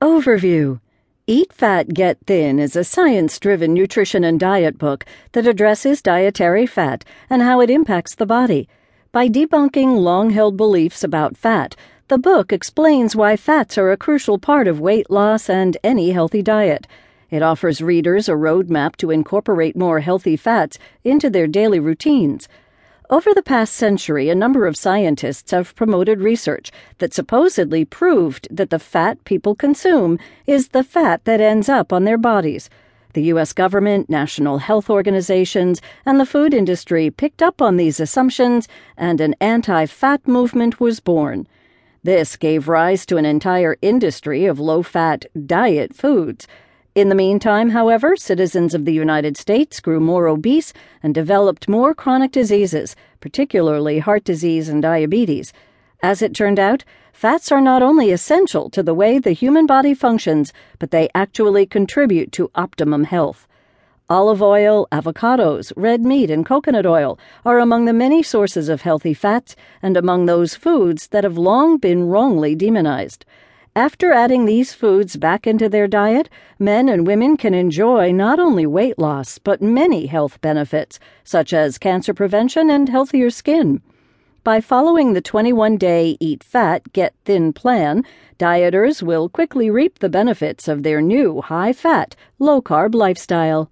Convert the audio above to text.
Overview Eat Fat, Get Thin is a science driven nutrition and diet book that addresses dietary fat and how it impacts the body. By debunking long held beliefs about fat, the book explains why fats are a crucial part of weight loss and any healthy diet. It offers readers a roadmap to incorporate more healthy fats into their daily routines. Over the past century, a number of scientists have promoted research that supposedly proved that the fat people consume is the fat that ends up on their bodies. The U.S. government, national health organizations, and the food industry picked up on these assumptions, and an anti fat movement was born. This gave rise to an entire industry of low fat diet foods. In the meantime, however, citizens of the United States grew more obese and developed more chronic diseases, particularly heart disease and diabetes. As it turned out, fats are not only essential to the way the human body functions, but they actually contribute to optimum health. Olive oil, avocados, red meat, and coconut oil are among the many sources of healthy fats and among those foods that have long been wrongly demonized. After adding these foods back into their diet, men and women can enjoy not only weight loss, but many health benefits, such as cancer prevention and healthier skin. By following the 21 day Eat Fat, Get Thin plan, dieters will quickly reap the benefits of their new high fat, low carb lifestyle.